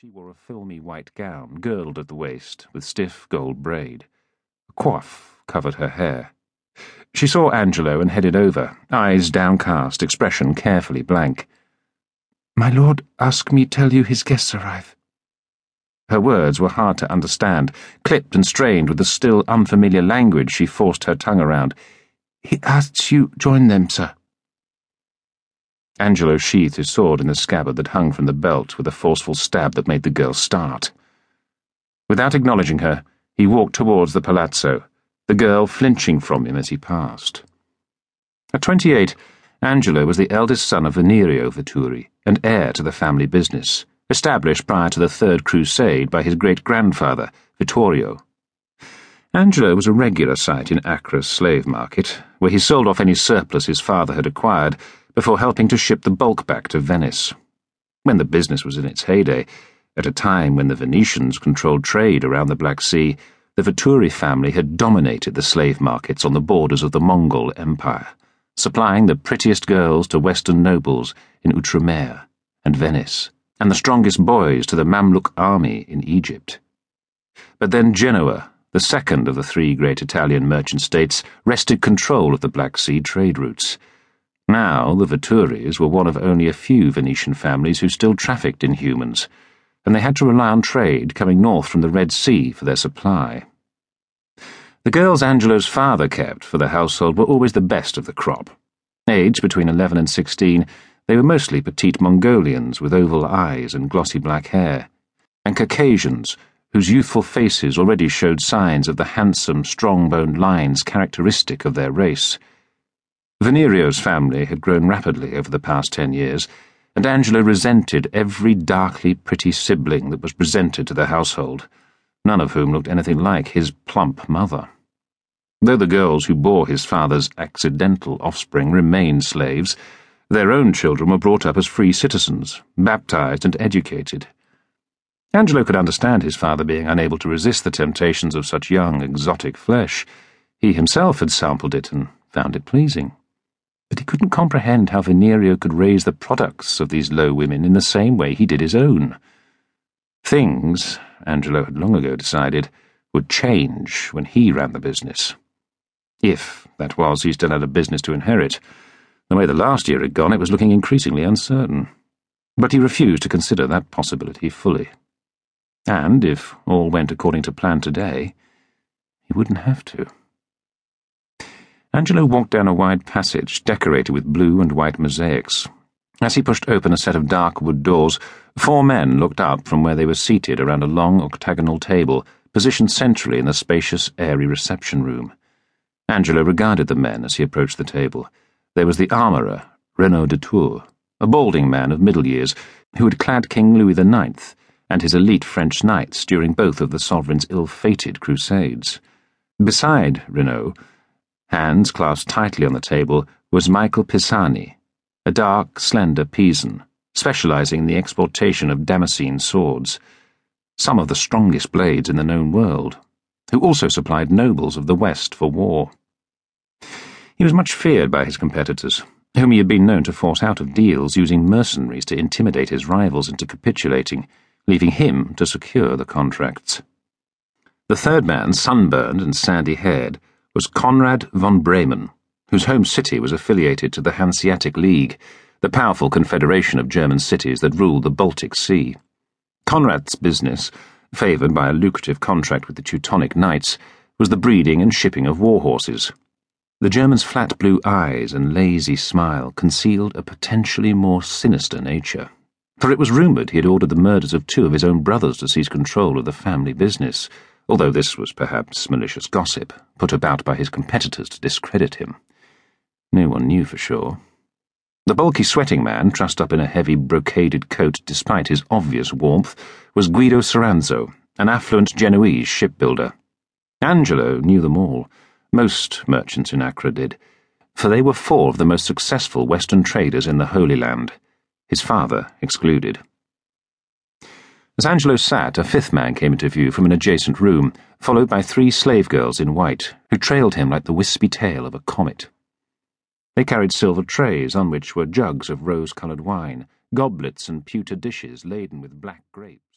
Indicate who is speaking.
Speaker 1: She wore a filmy white gown, girdled at the waist, with stiff gold braid. A coif covered her hair. She saw Angelo and headed over, eyes downcast, expression carefully blank.
Speaker 2: My lord ask me tell you his guests arrive.
Speaker 1: Her words were hard to understand, clipped and strained with the still unfamiliar language she forced her tongue around.
Speaker 2: He asks you join them, sir.
Speaker 1: Angelo sheathed his sword in the scabbard that hung from the belt with a forceful stab that made the girl start. Without acknowledging her, he walked towards the palazzo, the girl flinching from him as he passed. At twenty-eight, Angelo was the eldest son of Venerio Vetturi and heir to the family business, established prior to the Third Crusade by his great-grandfather, Vittorio. Angelo was a regular sight in Acre's slave market, where he sold off any surplus his father had acquired before helping to ship the bulk back to Venice. When the business was in its heyday, at a time when the Venetians controlled trade around the Black Sea, the Vetturi family had dominated the slave markets on the borders of the Mongol Empire, supplying the prettiest girls to Western nobles in Outremer and Venice, and the strongest boys to the Mamluk army in Egypt. But then Genoa, the second of the three great Italian merchant states, wrested control of the Black Sea trade routes now, the Vetturis were one of only a few Venetian families who still trafficked in humans, and they had to rely on trade coming north from the Red Sea for their supply. The girls Angelo's father kept for the household were always the best of the crop. Aged between 11 and 16, they were mostly petite Mongolians with oval eyes and glossy black hair, and Caucasians whose youthful faces already showed signs of the handsome, strong boned lines characteristic of their race. Venerio's family had grown rapidly over the past ten years, and Angelo resented every darkly pretty sibling that was presented to the household, none of whom looked anything like his plump mother. Though the girls who bore his father's accidental offspring remained slaves, their own children were brought up as free citizens, baptized and educated. Angelo could understand his father being unable to resist the temptations of such young, exotic flesh. He himself had sampled it and found it pleasing but he couldn't comprehend how Venerio could raise the products of these low women in the same way he did his own. Things, Angelo had long ago decided, would change when he ran the business. If, that was, he still had a business to inherit. The way the last year had gone, it was looking increasingly uncertain. But he refused to consider that possibility fully. And if all went according to plan today, he wouldn't have to. Angelo walked down a wide passage decorated with blue and white mosaics. As he pushed open a set of dark wood doors, four men looked up from where they were seated around a long octagonal table positioned centrally in the spacious, airy reception room. Angelo regarded the men as he approached the table. There was the armourer, Renaud de Tours, a balding man of middle years, who had clad King Louis IX and his elite French knights during both of the sovereign's ill-fated crusades. Beside Renaud, hands clasped tightly on the table, was Michael Pisani, a dark, slender Pisan, specializing in the exportation of Damascene swords, some of the strongest blades in the known world, who also supplied nobles of the West for war. He was much feared by his competitors, whom he had been known to force out of deals using mercenaries to intimidate his rivals into capitulating, leaving him to secure the contracts. The third man, sunburned and sandy haired, was Conrad von Bremen, whose home city was affiliated to the Hanseatic League, the powerful confederation of German cities that ruled the Baltic Sea. Conrad's business, favoured by a lucrative contract with the Teutonic Knights, was the breeding and shipping of war horses. The German's flat blue eyes and lazy smile concealed a potentially more sinister nature, for it was rumoured he had ordered the murders of two of his own brothers to seize control of the family business although this was perhaps malicious gossip, put about by his competitors to discredit him. No one knew for sure. The bulky sweating man, trussed up in a heavy brocaded coat despite his obvious warmth, was Guido Soranzo, an affluent Genoese shipbuilder. Angelo knew them all. Most merchants in Acre did, for they were four of the most successful Western traders in the Holy Land, his father excluded. As Angelo sat, a fifth man came into view from an adjacent room, followed by three slave girls in white, who trailed him like the wispy tail of a comet. They carried silver trays on which were jugs of rose coloured wine, goblets, and pewter dishes laden with black grapes.